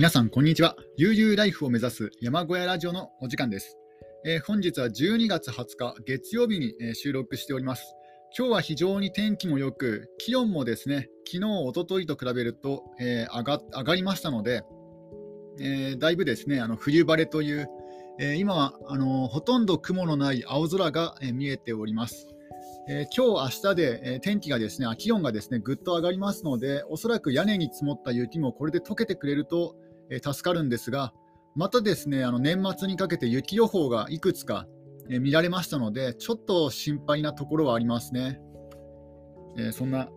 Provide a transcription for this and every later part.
皆さん、こんにちは。悠々ライフを目指す山小屋ラジオのお時間です。えー本日は12月20日月曜日に、えー収録しております。今日は非常に天気も良く、気温もですね、昨日、一昨日と比べると、えー上が上がりましたので、えーだいぶですね、あの冬晴れという、えー今はあのほとんど雲のない青空が、えー見えております。えー今日、明日で、えー天気がですね、気温がですねぐっと上がりますので、おそらく屋根に積もった雪もこれで溶けてくれると、え助かるんですが、またですねあの年末にかけて雪予報がいくつか、え見られましたので、ちょっと心配なところはありますね。えーそんな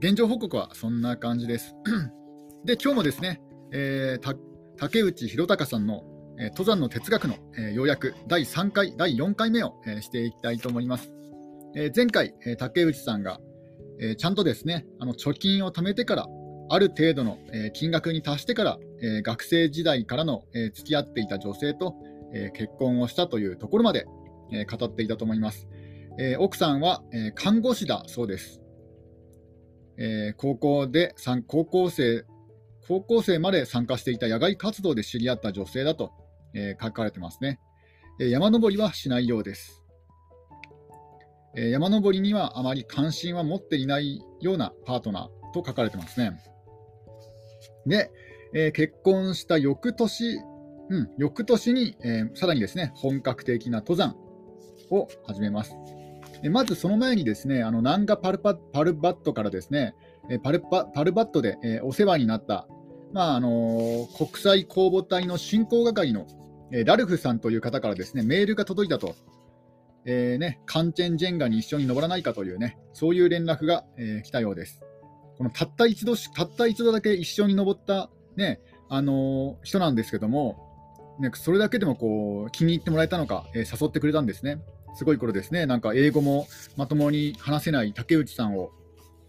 現状報告はそんな感じです。で、今日もですね、えー竹内弘隆さんの、え登山の哲学の、え要約第3回、第4回目を、えしていきたいと思います。え前回、え竹内さんが、えちゃんとですねあの貯金を貯めてから、ある程度の、え金額に達してから、え学生時代からの、え付き合っていた女性と、え結婚をしたというところまで、え語っていたと思います。え奥さんは、え看護師だそうです。え高校で高校生高校生まで参加していた野外活動で知り合った女性だと、え書かれてますね、え山登りはしないようです。え山登りにはあまり関心は持っていないようなパートナーと書かれてますね。で、えー結婚した翌年、うん、翌年に、えーさらにですね、本格的な登山を始めます。えまずその前にですね、あのナンガパルパパルバットからですね、えパルパパルバットで、えーお世話になった、まああのー国際公募隊の進行係の、えーラルフさんという方からですねメールが届いたと、えーね、カンチェンジェンガに一緒に登らないかというね、そういう連絡が、えー来たようです。このたった一度たった一度だけ一緒に登った、ねあの人なんですけども、ね、それだけでもこう気に入ってもらえたのか、えー誘ってくれたんですね。すごい頃ですね、なんか英語もまともに話せない竹内さんを、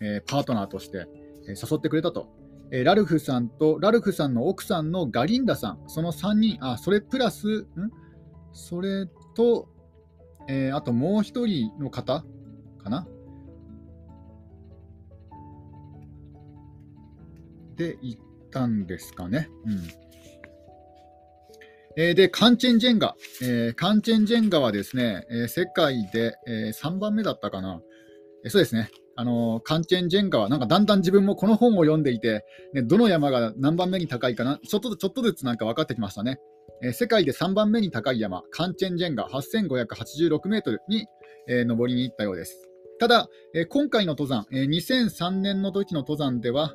えーパートナーとして、えー誘ってくれたと。えーラルフさんと、ラルフさんの奥さんのガリンダさん、その3人、あ、それプラス、ん？それと、えーあともう一人の方かな？で行ったんですかね。うんえーで、カンチェンジェンガ、えーカンチェンジェンガはですね、えー世界で、え3番目だったかな。えーそうですね。あのーカンチェンジェンガは、なんかだんだん自分もこの本を読んでいて、ね、どの山が何番目に高いかな、ちょっとちょっとずつなんか分かってきましたね。えー世界で3番目に高い山、カンチェンジェンガ8586メートルに、えー登りに行ったようです。ただ、えー今回の登山、えー2003年の時の登山では、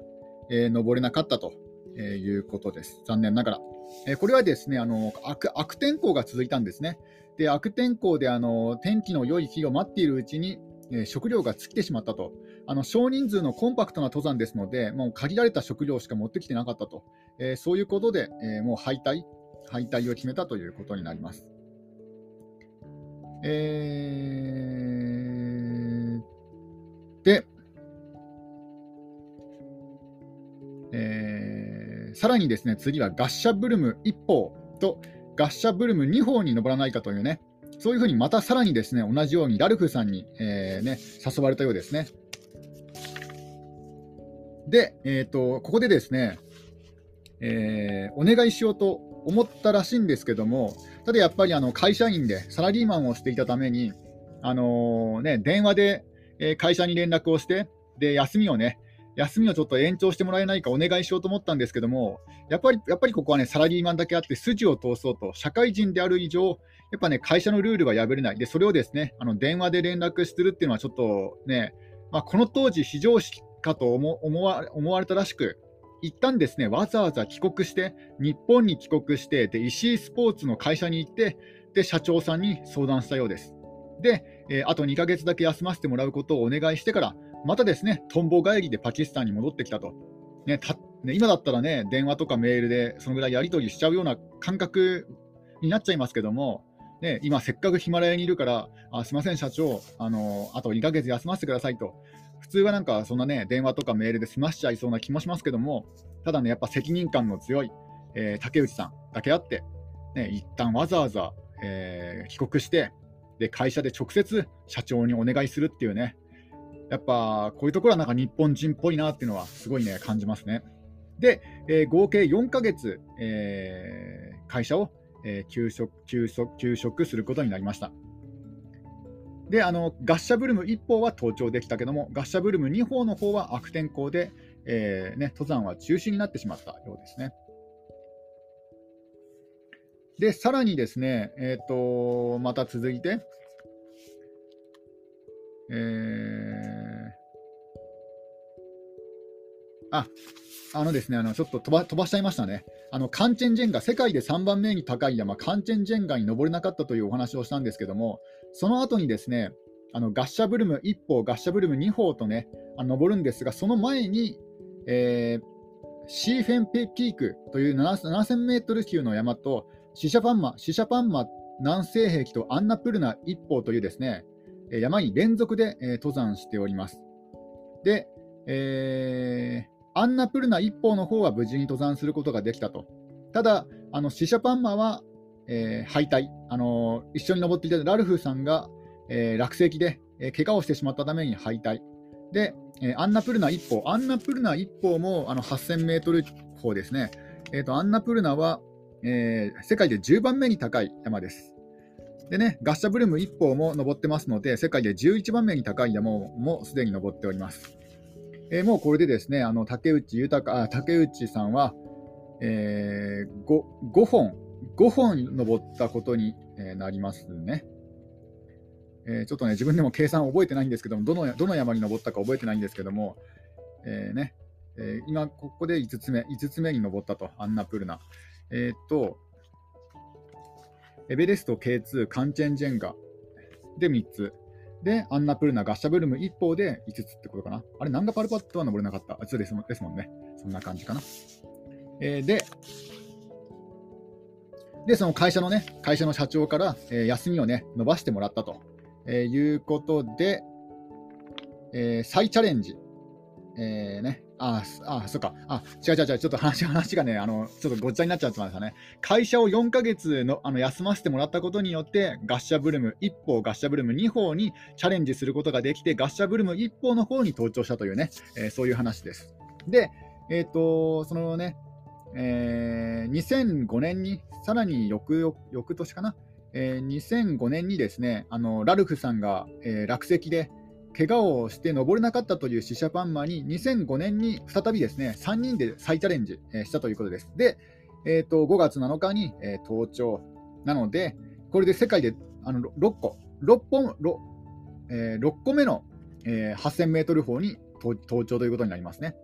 え登れなかったと、えいうことです。残念ながら。えこれはですねあの悪、悪天候が続いたんですね。で悪天候であの天気の良い日を待っているうちに、え食料が尽きてしまったと。あの少人数のコンパクトな登山ですので、もう限られた食料しか持ってきてなかったと。えそういうことで、えもう敗退、敗退を決めたということになります。えーで、えーさらにですね、次はガッシャブルム1方とガッシャブルム2方に登らないかというね、そういうふうにまたさらにですね、同じようにラルフさんに、えーね、誘われたようですね。で、えーと、ここでですね、えーお願いしようと思ったらしいんですけども、ただやっぱりあの会社員でサラリーマンをしていたために、あのーね、電話で、会社に連絡をして、で休みをね、休みをちょっと延長してもらえないかお願いしようと思ったんですけども、やっぱりやっぱりここはね、サラリーマンだけあって、筋を通そうと、社会人である以上、やっぱね、会社のルールは破れない、でそれをですねあの電話で連絡するっていうのは、ちょっとね、まあ、この当時、非常識かと思わ思われたらしく、一旦ですね、わざわざ帰国して、日本に帰国して、で石井スポーツの会社に行って、で社長さんに相談したようです。で、えーあと2ヶ月だけ休ませてもらうことをお願いしてから、またですね、トンボ帰りでパキスタンに戻ってきたと。ね、たね今だったらね、電話とかメールでそのぐらいやり取りしちゃうような感覚になっちゃいますけども、ね、今、せっかくヒマラヤにいるから、あすみません、社長、あのあと2ヶ月休ませてくださいと。普通はなんかそんなね、電話とかメールで済ましちゃいそうな気もしますけども、ただね、やっぱ責任感の強い、えー竹内さんだけあって、ね、一旦わざわざ、えー帰国して、で会社で直接社長にお願いするっていうね、やっぱこういうところはなんか日本人っぽいなっていうのはすごいね、感じますね。で、えー、合計4ヶ月、えー、会社を、えー、休職休職休職することになりました。で、あのガッシャブルム1方は登頂できたけども、ガッシャブルム2方の方は悪天候で、えーね、登山は中止になってしまったようですね。で、さらにですね、えーと、また続いて、えー、あ、あのですね、あのちょっと飛ば飛ばしちゃいましたね。あのカンチェンジェンガ、世界で3番目に高い山、カンチェンジェンガに登れなかったというお話をしたんですけども、その後にですね、あのガッシャブルム1歩、ガッシャブルム2歩とね、あの登るんですが、その前に、えー、シーフェンペピークという7000メートル級の山と、シシャパンマ、シシャパンマ南西壁とアンナプルナ1歩というですね、山に連続で登山しております。で、えーアンナプルナ一方の方は無事に登山することができたと。ただ、あのシシャパンマは、えー、敗退あのー、一緒に登っていたラルフさんが、えー、落石で、えー、怪我をしてしまったために敗退。で、えアンナプルナ一方、アンナプルナ一方もあの8000メートル方ですね。えーと、アンナプルナは、え世界で10番目に高い山です。でね、ガッシャブルム一方も登ってますので、世界で11番目に高い山もすでに登っております。えー、もうこれでですね、あの竹内豊あ竹内さんは、えー、5, 5本、5本登ったことになりますね。えー、ちょっとね、自分でも計算覚えてないんですけども、どのどの山に登ったか覚えてないんですけども、えー、ねえー、今、ここで5つ目、5つ目に登ったと、アンナプルナ。えっと、エベレスト K2、カンチェンジェンガで3つ、で、アンナプルナ、ガッシャブルム一方で5つってことかな。あれ、ナンガパルパットは登れなかった。あ、そうですですもんね。そんな感じかな。えー、で、で、その会社のね、会社の社長から、えー、休みをね、伸ばしてもらったと、えー、いうことで、えー、再チャレンジ、えーね、ああ、そっか。あ、違う違う違う。ちょっと話、話がね、あの、ちょっとごっちゃになっちゃってましたね。会社を4ヶ月のあの休ませてもらったことによって、ガッシャブルム1方、ガッシャブルム2方にチャレンジすることができて、ガッシャブルム1方の方に登頂したというね、えー、そういう話です。で、えっ、ー、と、そのね、えー、2005年に、さらに翌翌年かな、えー、2005年にですね、あのラルフさんが、えー、落石で、怪我をして登れなかったというシシャパンマに2005年に再びですね3人で再チャレンジしたということです。で、えーと、5月7日に、えー、登頂なので、これで世界であの6個、6本 6,、えー、6個目の、えー、8000メートル峰に登頂ということになりますね。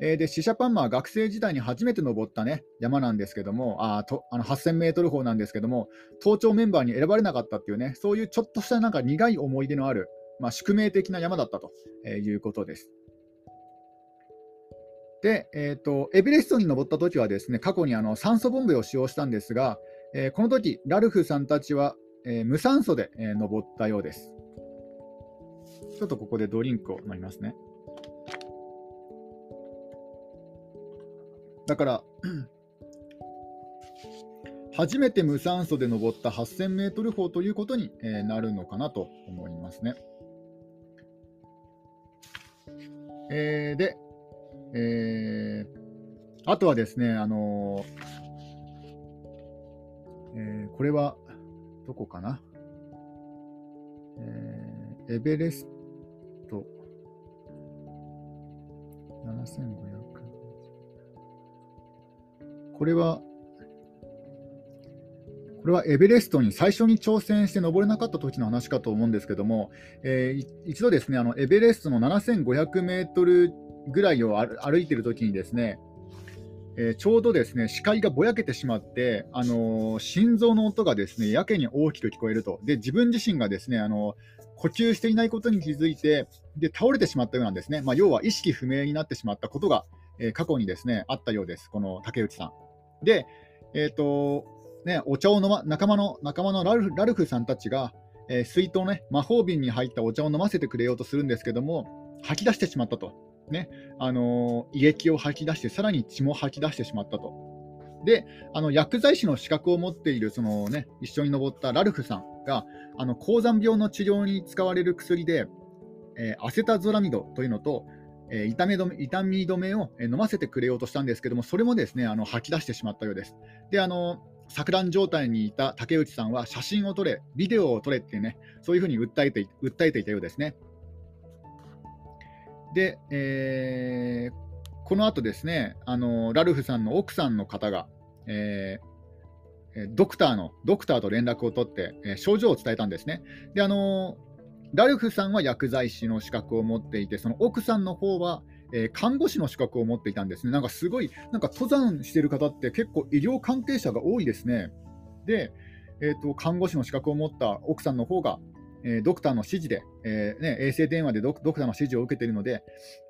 えー、でシシャパンマは学生時代に初めて登った、ね、山なんですけども、あとあの8000メートル峰なんですけども、登頂メンバーに選ばれなかったっていうね、そういうちょっとしたなんか苦い思い出のあるまあ、宿命的な山だったとえいうことです。で、えーと、エベレストに登った時はですね過去にあの酸素ボンベを使用したんですが、えー、この時ラルフさんたちは、えー、無酸素で、え、登ったようです。ちょっとここでドリンクを飲みますね。だから、初めて無酸素で登った8000メートル峰ということになるのかなと思いますね。えー、で、えー、あとはですね、あのー、えー、これは、どこかな、えー、エベレスト、7500。これは、これはエベレストに最初に挑戦して登れなかった時の話かと思うんですけども、えー、一度ですね、あのエベレストの7500メートルぐらいを歩いている時にですね、えー、ちょうどですね視界がぼやけてしまって、あのー、心臓の音がですねやけに大きく聞こえると、で自分自身がですね、あの呼吸していないことに気づいて、で倒れてしまったようなんですね、まあ、要は意識不明になってしまったことが、え、過去にですねあったようです、この竹内さん。で、えーとね、お茶を飲ま仲間の仲間のラルフラルフさんたちが、えー、水筒ね、魔法瓶に入ったお茶を飲ませてくれようとするんですけども、吐き出してしまったと。ね、あのー、胃液を吐き出して、さらに血も吐き出してしまったと。で、あの薬剤師の資格を持っているその、ね、一緒に登ったラルフさんが、あの高山病の治療に使われる薬で、えー、アセタゾラミドというのと、えー、痛み止め痛み止めを飲ませてくれようとしたんですけども、それもですねあの吐き出してしまったようです。であの錯乱状態にいた竹内さんは写真を撮れ、ビデオを撮れってね、そういうふうに訴えて訴えていたようですね。で、えー、この後ですね、あのラルフさんの奥さんの方が、えー、ドクターのドクターと連絡を取って、えー、症状を伝えたんですね。であのラルフさんは薬剤師の資格を持っていて、その奥さんの方は、えー、看護師の資格を持っていたんですね。なんかすごい、なんか登山してる方って結構医療関係者が多いですね。で、えーと、看護師の資格を持った奥さんの方が、えー、ドクターの指示で、えーね、衛星電話でドクターの指示を受けているので、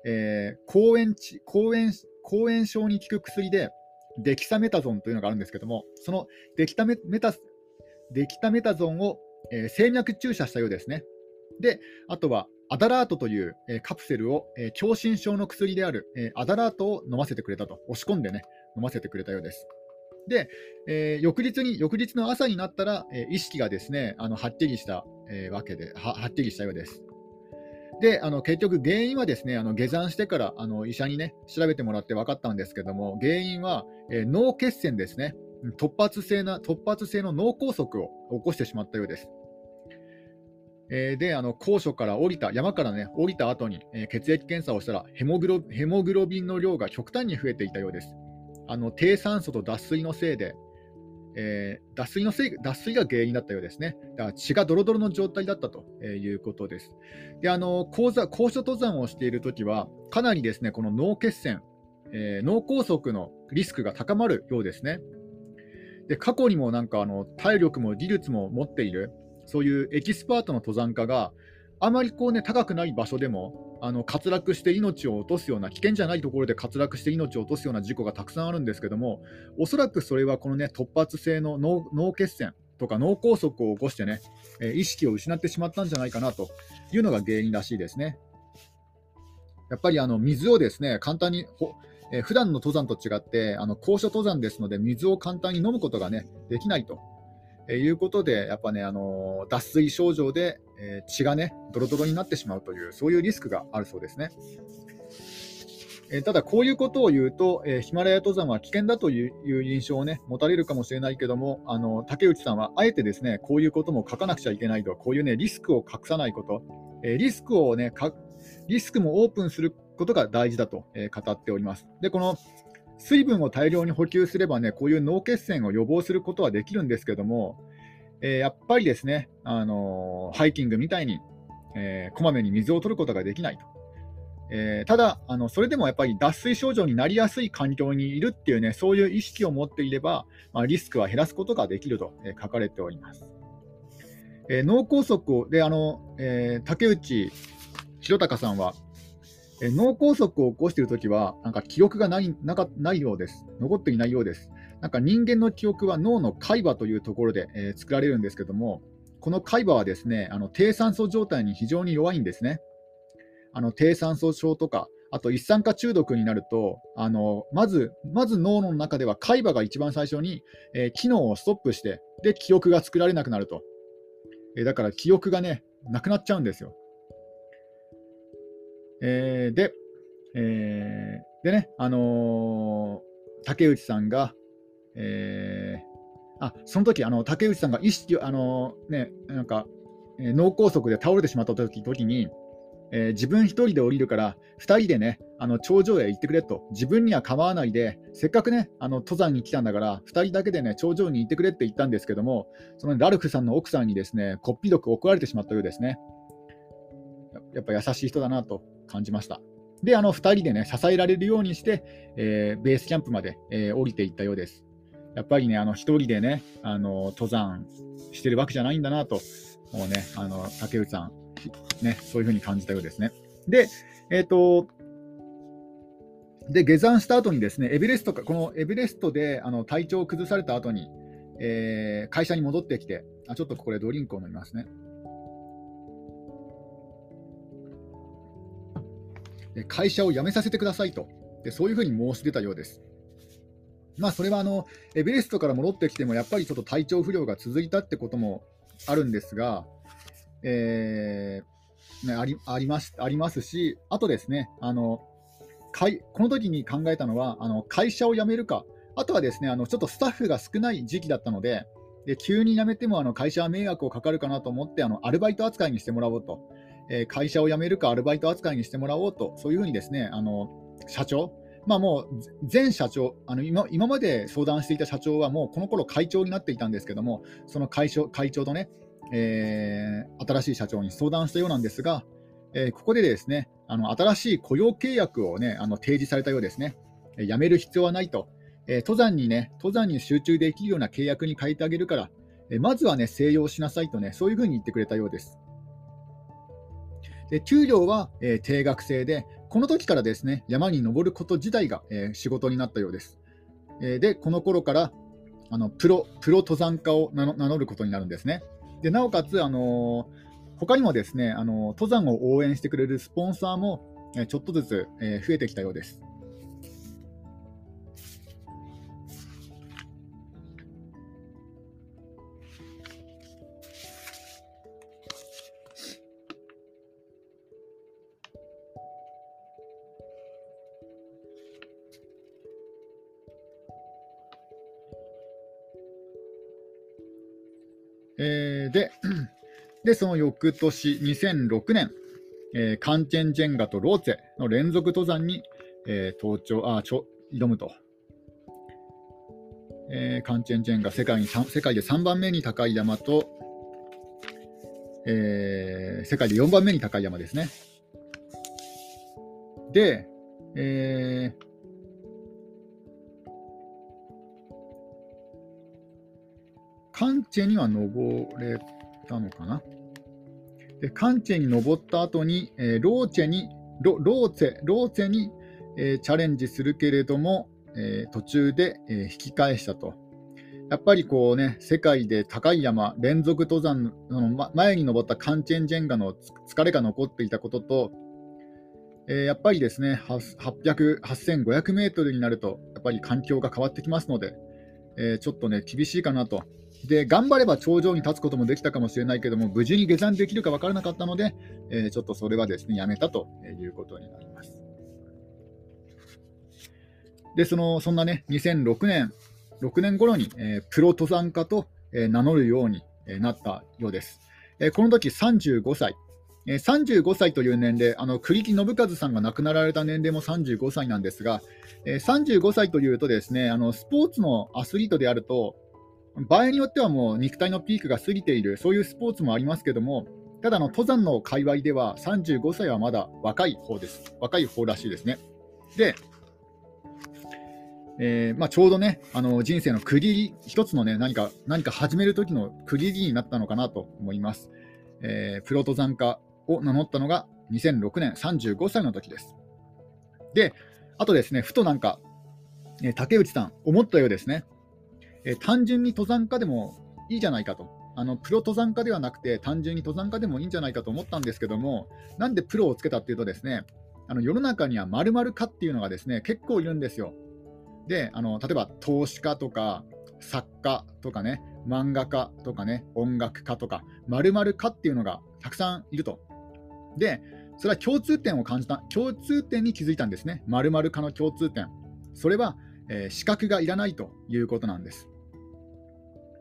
えー、抗炎抗炎抗炎症に効く薬でデキサメタゾンというのがあるんですけども、そのデキタメタデキタメタゾンを、えー、静脈注射したようですね。で、あとはアダラートという、え、カプセルを、え、狭心症の薬である、えアダラートを飲ませてくれたと、押し込んでね、飲ませてくれたようです。で、えー、翌日に、翌日の朝になったら、え、意識がですね、あのはっきりした、え、わけでは、はっきりしたようです。で、あの結局、原因はですね、あの下山してからあの医者にね、調べてもらって分かったんですけども、原因は、え脳血栓ですね。突発性な突発性の脳梗塞を起こしてしまったようです。えー、で、あの高所から降りた、山からね、降りた後に、えー、血液検査をしたらヘモグロ、ヘモグロビンの量が極端に増えていたようです。あの低酸素と脱水のせいで、えー、脱水のせい脱水が原因だったようですね。だから血がドロドロの状態だったということです。であの高座高所登山をしているときは、かなりですねこの脳血栓、えー、脳梗塞のリスクが高まるようですね。で過去にもなんかあの体力も技術も持っている、そういうエキスパートの登山家が、あまりこう、ね、高くない場所でもあの滑落して命を落とすような危険じゃないところで滑落して命を落とすような事故がたくさんあるんですけどもおそらくそれはこの、ね、突発性の脳血栓とか脳梗塞を起こしてね、え意識を失ってしまったんじゃないかなというのが原因らしいですね。やっぱりあの水をですね簡単にほえー、普段の登山と違ってあの高所登山ですので水を簡単に飲むことが、ね、できないとえいうことで、やっぱね、あの脱水症状で、え血がね、ドロドロになってしまうという、そういうリスクがあるそうですね。えただ、こういうことを言うと、えヒマラヤ登山は危険だという印象を、ね、持たれるかもしれないけども、あの竹内さんはあえてですねこういうことも書かなくちゃいけないと、こういう、ね、リスクを隠さないこと、えリスクを、ね、リスクもオープンすることが大事だと、え語っております。でこの水分を大量に補給すればね、こういう脳血栓を予防することはできるんですけども、えー、やっぱりですね、あのー、ハイキングみたいに、えー、こまめに水を取ることができないと。えー、ただあの、それでもやっぱり脱水症状になりやすい環境にいるっていうね、そういう意識を持っていれば、まあ、リスクは減らすことができると、え書かれております。え脳梗塞であの、え竹内弘隆さんは、え脳梗塞を起こしているときは、なんか記憶がないなかないようです。残っていないようです。なんか人間の記憶は脳の海馬というところで、えー、作られるんですけども、この海馬はですね、あの低酸素状態に非常に弱いんですね。あの低酸素症とか、あと一酸化中毒になると、あのまずまず脳の中では海馬が一番最初に、えー、機能をストップして、で記憶が作られなくなると。えー、だから記憶がね、なくなっちゃうんですよ。えー、で、えー、でね、あのー、竹内さんが、えー、あその時あの竹内さんが意識、あのね、なんか、え、脳梗塞で倒れてしまった時時に、えー、自分1人で降りるから、2人でね、あの頂上へ行ってくれと、自分には構わないで、せっかくね、あの登山に来たんだから、2人だけでね、頂上に行ってくれって言ったんですけども、そのラルフさんの奥さんにですね、こっぴどく怒られてしまったようですね。やっぱ優しい人だなと感じました。で、あの2人でね、支えられるようにして、えー、ベースキャンプまで、えー、降りていったようです。やっぱりね、あの1人でね、あの登山してるわけじゃないんだなと、もうね、あの竹内さん、ね、そういうふうに感じたようですね。で、えっ、ー、と、で、下山した後にですね、エベレストか、このエベレストであの体調を崩された後に、えー、会社に戻ってきて、あちょっとこれドリンクを飲みますね。会社を辞めさせてくださいと、でそういうふうに申し出たようです。まあ、それはあのエベレストから戻ってきても、やっぱりちょっと体調不良が続いたってこともあるんですが、えね、ありありますありますし、あとですね、あの会この時に考えたのはあの、会社を辞めるか、あとはですねあのちょっとスタッフが少ない時期だったので、で急に辞めてもあの会社は迷惑をかかるかなと思ってあの、アルバイト扱いにしてもらおうと、え、会社を辞めるかアルバイト扱いにしてもらおうと、そういうふうにですねあの社長、まあ、もう前社長あの今、今まで相談していた社長はもうこの頃会長になっていたんですけども、その会長会長とね、えー、新しい社長に相談したようなんですが、えー、ここでですねあの新しい雇用契約を、ね、あの提示されたようですね、え辞める必要はないと、え登山にね、登山に集中できるような契約に変えてあげるから、えまずはね、静養しなさいとね、そういうふうに言ってくれたようです。で給料は、えー、定額制で、この時からですね山に登ること自体が、えー、仕事になったようです。えー、で、この頃からあのプロプロ登山家を名乗ることになるんですね。でなおかつ、あの他にもですね、あの登山を応援してくれるスポンサーも、えちょっとずつ、え増えてきたようです。で、その翌年、2006年、えー、カンチェンジェンガとローツェの連続登山に、えー、登頂あちょ挑むと。えー、カンチェンジェンガ世界に世界で3番目に高い山と、えー、世界で4番目に高い山ですね。で、えー、カンチェには登れたのかな？でカンチェに登った後に、えー、ローチェにロローツェローツェに、えー、チャレンジするけれども、えー、途中で、え引き返したと。やっぱりこうね、世界で高い山、連続登山の前に登ったカンチェンジェンガの疲れが残っていたことと、えやっぱりですね、800 8500メートルになると、やっぱり環境が変わってきますので、えちょっとね、厳しいかなとで頑張れば頂上に立つこともできたかもしれないけども、無事に下山できるか分からなかったので、えー、ちょっとそれはですねやめたということになります。で、そのそんなね、2006年、6年頃に、えー、プロ登山家と、えー、名乗るように、えー、なったようです。えー、この時35歳。えー、35歳という年齢、あの栗木信和さんが亡くなられた年齢も35歳なんですが、えー、35歳というとですねあのスポーツのアスリートであると、場合によってはもう肉体のピークが過ぎている、そういうスポーツもありますけども、ただの登山の界隈では35歳はまだ若い方です。若い方らしいですね。で、えーまあ、ちょうどね、あの人生の区切り、一つのね、何か何か始める時の区切りになったのかなと思います。えー、プロ登山家を名乗ったのが2006年35歳の時です。で、あとですね、ふとなんか、え、竹内さん、思ったようですね。えー、単純に登山家でもいいじゃないかと。あのプロ登山家ではなくて、単純に登山家でもいいんじゃないかと思ったんですけども、なんでプロをつけたっていうとですね、あの世の中には〇〇家っていうのがですね結構いるんですよ。で、あの例えば投資家とか作家とかね、漫画家とかね、音楽家とか、〇〇家っていうのがたくさんいると。で、それは共通点を感じた、共通点に気づいたんですね。〇〇家の共通点。それは、えー、資格がいらないということなんです。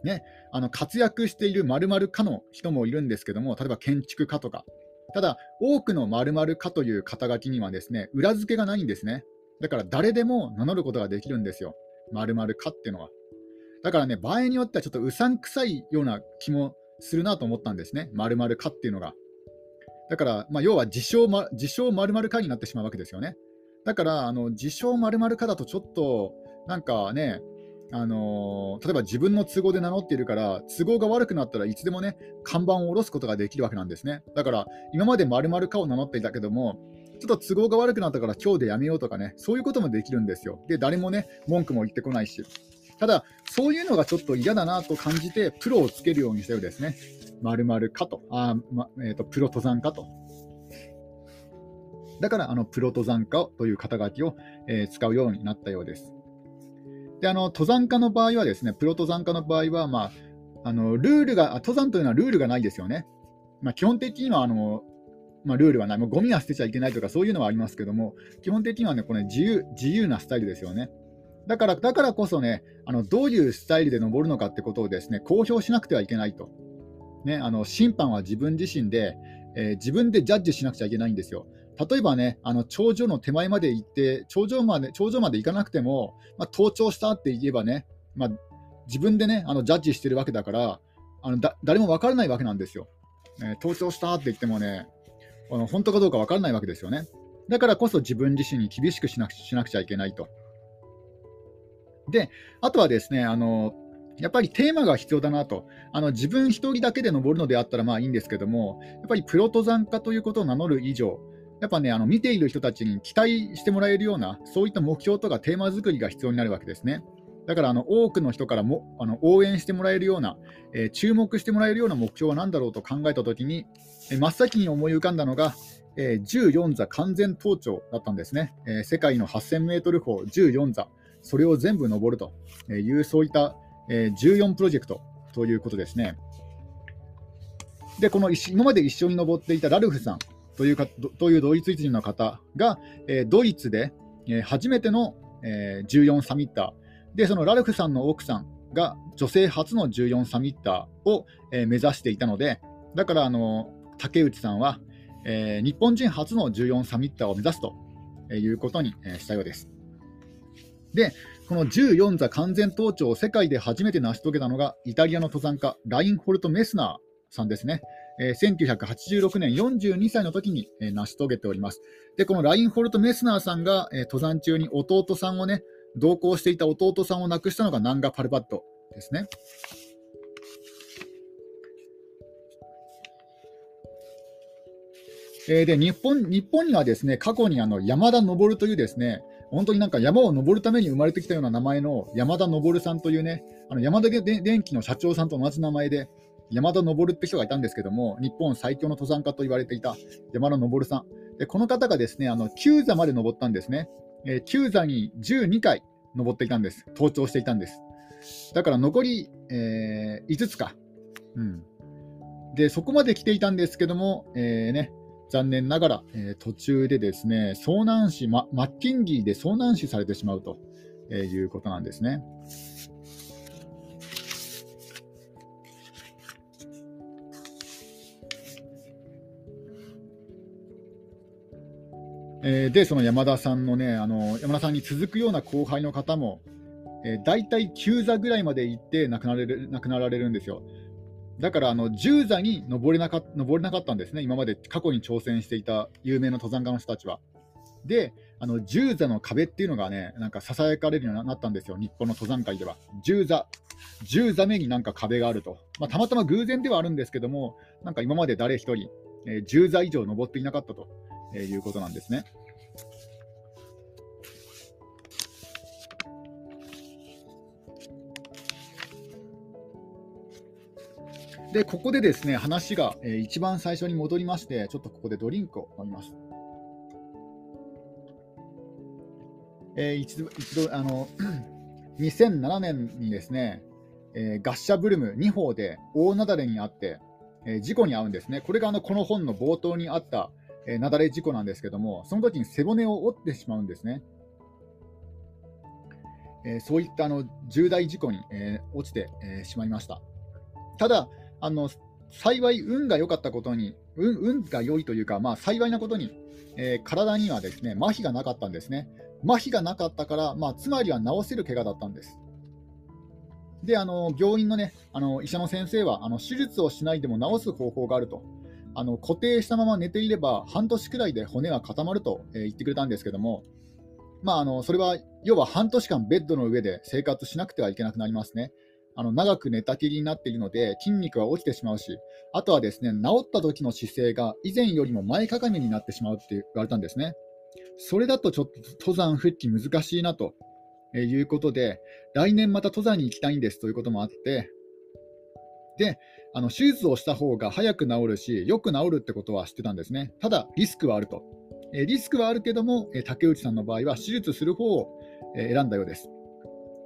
ね、あの活躍している〇〇家の人もいるんですけども、例えば建築家とか、ただ、多くの〇〇家という肩書きにはですね裏付けがないんですね。だから誰でも名乗ることができるんですよ、〇〇家っていうのは。だからね、場合によってはちょっとうさんくさいような気もするなと思ったんですね、〇〇家っていうのが。だから、まあ、要は自称、ま、自称〇〇家になってしまうわけですよね。だから、あの自称〇〇家だとちょっと、なんかね、あのー、例えば自分の都合で名乗っているから、都合が悪くなったらいつでもね、看板を下ろすことができるわけなんですね。だから、今まで〇〇かを名乗っていたけども、ちょっと都合が悪くなったから今日でやめようとかね、そういうこともできるんですよ。で、誰もね、文句も言ってこないし。ただ、そういうのがちょっと嫌だなと感じて、プロをつけるようにしたようですね。〇〇かと、あまえーと、プロ登山家と。だから、あのプロ登山家という肩書きを、えー、使うようになったようです。であの登山家の場合はですね、プロ登山家の場合は、まあ、あのルールが登山というのはルールがないですよね。まあ、基本的にはあのまあ、ルールはない、もうゴミは捨てちゃいけないとかそういうのはありますけども、基本的にはね、これ自由自由なスタイルですよね。だからだからこそね、あのどういうスタイルで登るのかってことをですね公表しなくてはいけないと。ね、あの審判は自分自身で、えー、自分でジャッジしなくちゃいけないんですよ。例えばね、あの頂上の手前まで行って、頂上まで頂上まで行かなくても、まあ、登頂したって言えばね、まあ、自分でね、あのジャッジしてるわけだから、あの誰も分からないわけなんですよ。えー、登頂したって言ってもね、あの本当かどうか分からないわけですよね。だからこそ自分自身に厳しくしなくしなくちゃいけないと。で、あとはですね、あのやっぱりテーマが必要だなと、あの自分一人だけで登るのであったらまあいいんですけども、やっぱりプロ登山家ということを名乗る以上、やっぱね、あの見ている人たちに期待してもらえるような、そういった目標とかテーマ作りが必要になるわけですね。だからあの多くの人からもあの応援してもらえるような、えー、注目してもらえるような目標は何だろうと考えたときに、えー、真っ先に思い浮かんだのが、えー、14座完全登頂だったんですね。え世界の8000メートル峰14座、それを全部登るという、そういった、え14プロジェクトということですね。で、この今まで一緒に登っていたラルフさんというかというドイツ人の方が、えドイツで、え初めての、え14サミッター、で、そのラルフさんの奥さんが女性初の14サミッターを、えー、目指していたので、だからあの竹内さんは、えー、日本人初の14サミッターを目指すということにしたようです。で、この14座完全登頂を世界で初めて成し遂げたのがイタリアの登山家、ラインホルト・メスナーさんですね。えー、1986年42歳の時に、えー、成し遂げております。で、このラインホルト・メスナーさんが、えー、登山中に弟さんをね、同行していた弟さんを亡くしたのがナンガ・パルバットですね。えー、で日本日本にはですね過去にあの山田昇というですね本当になんか山を登るために生まれてきたような名前の山田昇さんというねあの山田電機の社長さんと同じ名前で山田昇って人がいたんですけども日本最強の登山家と言われていた山田昇さんでこの方がですねあの9座まで登ったんですねえー、9座に12回登っていたんです。登頂していたんです。だから残り、えー、5つか。うん。で、そこまで来ていたんですけども、えー、ね、残念ながら、えー、途中でですね、遭難死、マッキンギーで遭難死されてしまうと、いうことなんですね。えー、で、その山田さんのね、あの山田さんに続くような後輩の方も、えー、大体9座ぐらいまで行って亡くなれる亡くなられるんですよ。だからあの10座に登れなか登れなかったんですね、今まで過去に挑戦していた有名な登山家の人たちは。で、あの10座の壁っていうのがね、なんかささやかれるようになったんですよ、日本の登山界では。10座、10座目になんか壁があると。まあ、たまたま偶然ではあるんですけども、なんか今まで誰一人、えー、10座以上登っていなかったと。えー、いうことなんですね。で、ここでですね、話が、えー、一番最初に戻りまして、ちょっとここでドリンクを飲みます。えー、一度、一度、あの、2007年にですね、えー、ガッシャブルム2号で大雪崩にあって、えー、事故に遭うんですね。これがあのこの本の冒頭にあった、え、雪崩事故なんですけども、その時に背骨を折ってしまうんですね。え、そういったあの重大事故に、え、落ちて、え、しまいました。ただ、あの幸い運が良かったことに、運運が良いというか、まあ、幸いなことに、えー、体にはですね麻痺がなかったんですね。麻痺がなかったから、まあ、つまりは治せる怪我だったんです。で、あの病院の,、ね、あの医者の先生はあの手術をしないでも治す方法があるとあの固定したまま寝ていれば半年くらいで骨が固まると、え、言ってくれたんですけども、まあ、あのそれは要は半年間ベッドの上で生活しなくてはいけなくなりますね。あの長く寝たきりになっているので筋肉は落ちてしまうし、あとはですね治った時の姿勢が以前よりも前かがみになってしまうって言われたんですね。それだとちょっと登山復帰難しいなということで、来年また登山に行きたいんですということもあって、で、あの手術をした方が早く治るし、よく治るってことは知ってたんですね。ただ、リスクはあると。えリスクはあるけども、え竹内さんの場合は手術する方を、え選んだようです。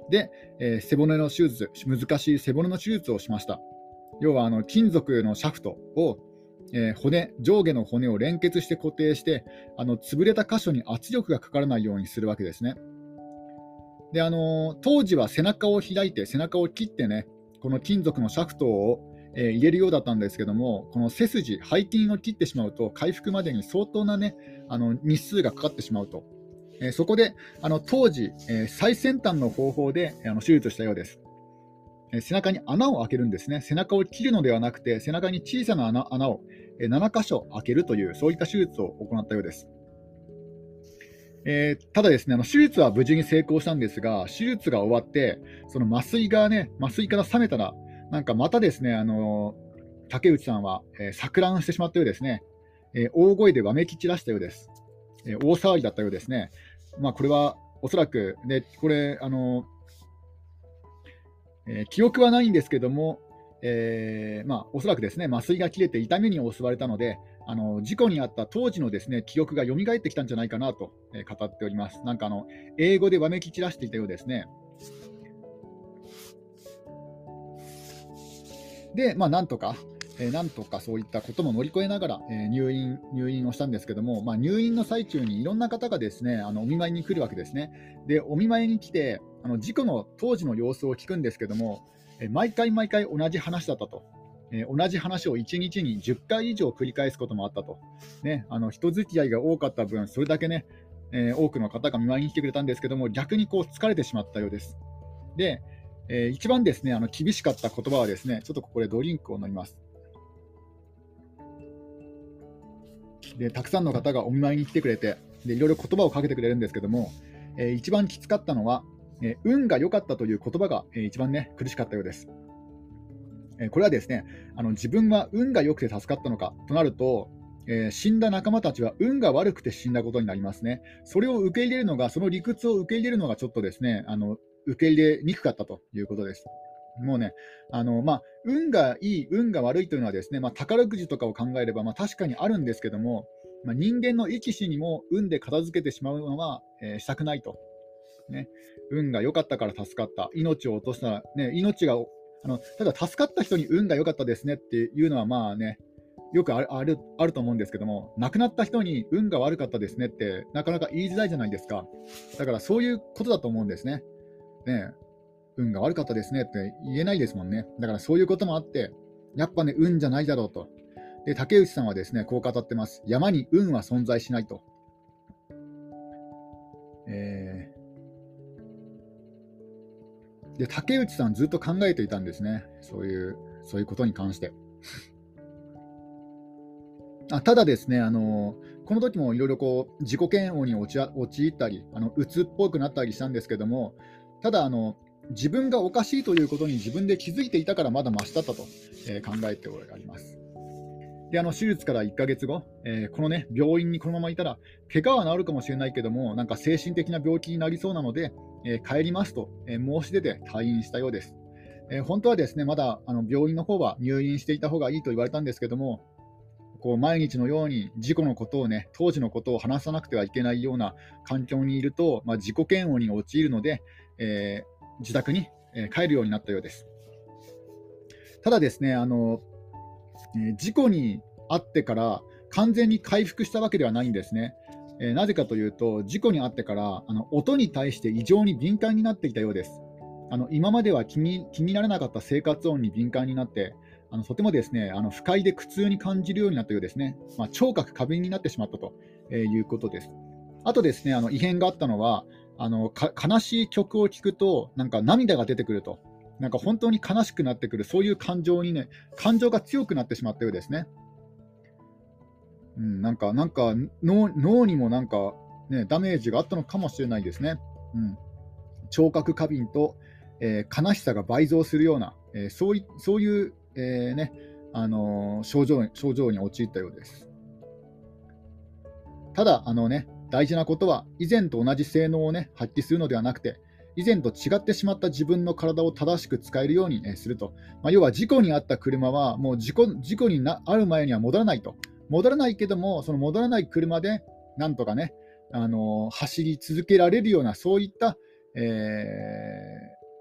で、え背骨の手術、難しい背骨の手術をしました。要はあの金属のシャフトを、え、骨上下の骨を連結して固定してあの潰れた箇所に圧力がかからないようにするわけですね。であの当時は背中を開いて背中を切ってねこの金属のシャフトをえー、入れるようだったんですけども、この背筋、背筋を切ってしまうと、回復までに相当な、ね、あの日数がかかってしまうと、えー、そこであの当時、えー、最先端の方法であの手術したようです。え背中に穴を開けるんですね、背中を切るのではなくて、背中に小さな穴穴を、え7箇所開けるという、そういった手術を行ったようです。えー、ただですね、あの手術は無事に成功したんですが、手術が終わって、その麻酔がね、麻酔から冷めたら、なんかまたですね、あの竹内さんは、えー、錯乱してしまったようですね、えー、大声でわめき散らしたようです、え、大騒ぎだったようですね。まあ、これはおそらく、ね、これ、あのえ記憶はないんですけども、えまあ、おそらくですね麻酔が切れて痛みに襲われたので、あの事故に遭った当時のですね記憶が蘇ってきたんじゃないかなと、え語っております。なんかあの英語でわめき散らしていたようですね。で、まあ、なんとか、えー、なんとかそういったことも乗り越えながら、えー、入院入院をしたんですけども、まあ、入院の最中にいろんな方がですねあのお見舞いに来るわけですね。で、お見舞いに来て、あの事故の当時の様子を聞くんですけども、えー、毎回毎回同じ話だったと。え同じ話を1日に10回以上繰り返すこともあったと、ね、あの人付き合いが多かった分、それだけね、え多くの方が見舞いに来てくれたんですけども、逆にこう疲れてしまったようです。で、えー、一番ですねあの厳しかった言葉はですね、ちょっとここでドリンクを飲みます。でたくさんの方がお見舞いに来てくれてで、いろいろ言葉をかけてくれるんですけども、えー、一番きつかったのは、え、運が良かったという言葉が、えー、一番ね苦しかったようです。えこれはですねあの自分は運が良くて助かったのかとなると、えー、死んだ仲間たちは運が悪くて死んだことになりますね。それを受け入れるのが、その理屈を受け入れるのがちょっとですね、あの受け入れにくかったということです。もうね、あのまあ、運がいい、運が悪いというのはですね、まあ、宝くじとかを考えれば、まあ、確かにあるんですけども、まあ、人間の生き死にも運で片付けてしまうのは、えー、したくないと。ね、運が良かったから助かった、命を落としたら、ね、命があのただ助かった人に運が良かったですねっていうのは、まあね、よくあるあるあると思うんですけども、亡くなった人に運が悪かったですねって、なかなか言いづらいじゃないですか。だからそういうことだと思うんですね。ね、運が悪かったですねって言えないですもんね。だからそういうこともあって、やっぱね、運じゃないだろうと。で、竹内さんはですね、こう語ってます。山に運は存在しないと。えー、で、竹内さんずっと考えていたんですね。そういう、そういうことに関して。あただですね、あのこの時もいろいろこう自己嫌悪に陥ったり、あの鬱っぽくなったりしたんですけども、ただあの、自分がおかしいということに自分で気づいていたからまだましだったと、えー、考えております。であの手術から1ヶ月後、えー、この、ね、病院にこのままいたら、怪我は治るかもしれないけども、なんか精神的な病気になりそうなので、えー、帰りますと、え申し出て退院したようです。え本当はですねまだあの病院の方は入院していた方がいいと言われたんですけども、こう毎日のように事故のことをね、当時のことを話さなくてはいけないような環境にいると、まあ、自己嫌悪に陥るので、え、自宅に帰るようになったようです。ただですね、あのえ事故に遭ってから完全に回復したわけではないんですね。えー、なぜかというと、事故に遭ってからあの音に対して異常に敏感になってきたようです。あの今までは気に気にならなかった生活音に敏感になって、あのとてもですねあの不快で苦痛に感じるようになったようですね、まあ、聴覚過敏になってしまったとえいうことです。あとですねあの異変があったのはあの悲しい曲を聴くとなんか涙が出てくると。なんか本当に悲しくなってくる、そういう感情にね、感情が強くなってしまったようですね。うん、なんか、なんか脳にもなんか、ね、ダメージがあったのかもしれないですね。うん、聴覚過敏と、えー、悲しさが倍増するような、えー、そういそういうえー、ね、あの症状症状に陥ったようです。ただ、あのね、大事なことは、以前と同じ性能を、ね、発揮するのではなくて、以前と違ってしまった自分の体を正しく使えるようにすると、まあ、要は事故に遭った車はもう事故事故になある前には戻らないと、戻らないけども、その戻らない車でなんとかね、あのー、走り続けられるような、そういった、え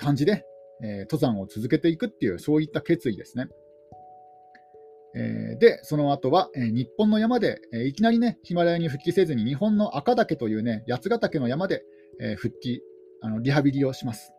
ー、感じで、え登山を続けていくっていう、そういった決意ですね。で、その後は、日本の山で、いきなりね、ヒマラヤに復帰せずに、日本の赤岳というね、八ヶ岳の山で、復帰あのリハビリをします。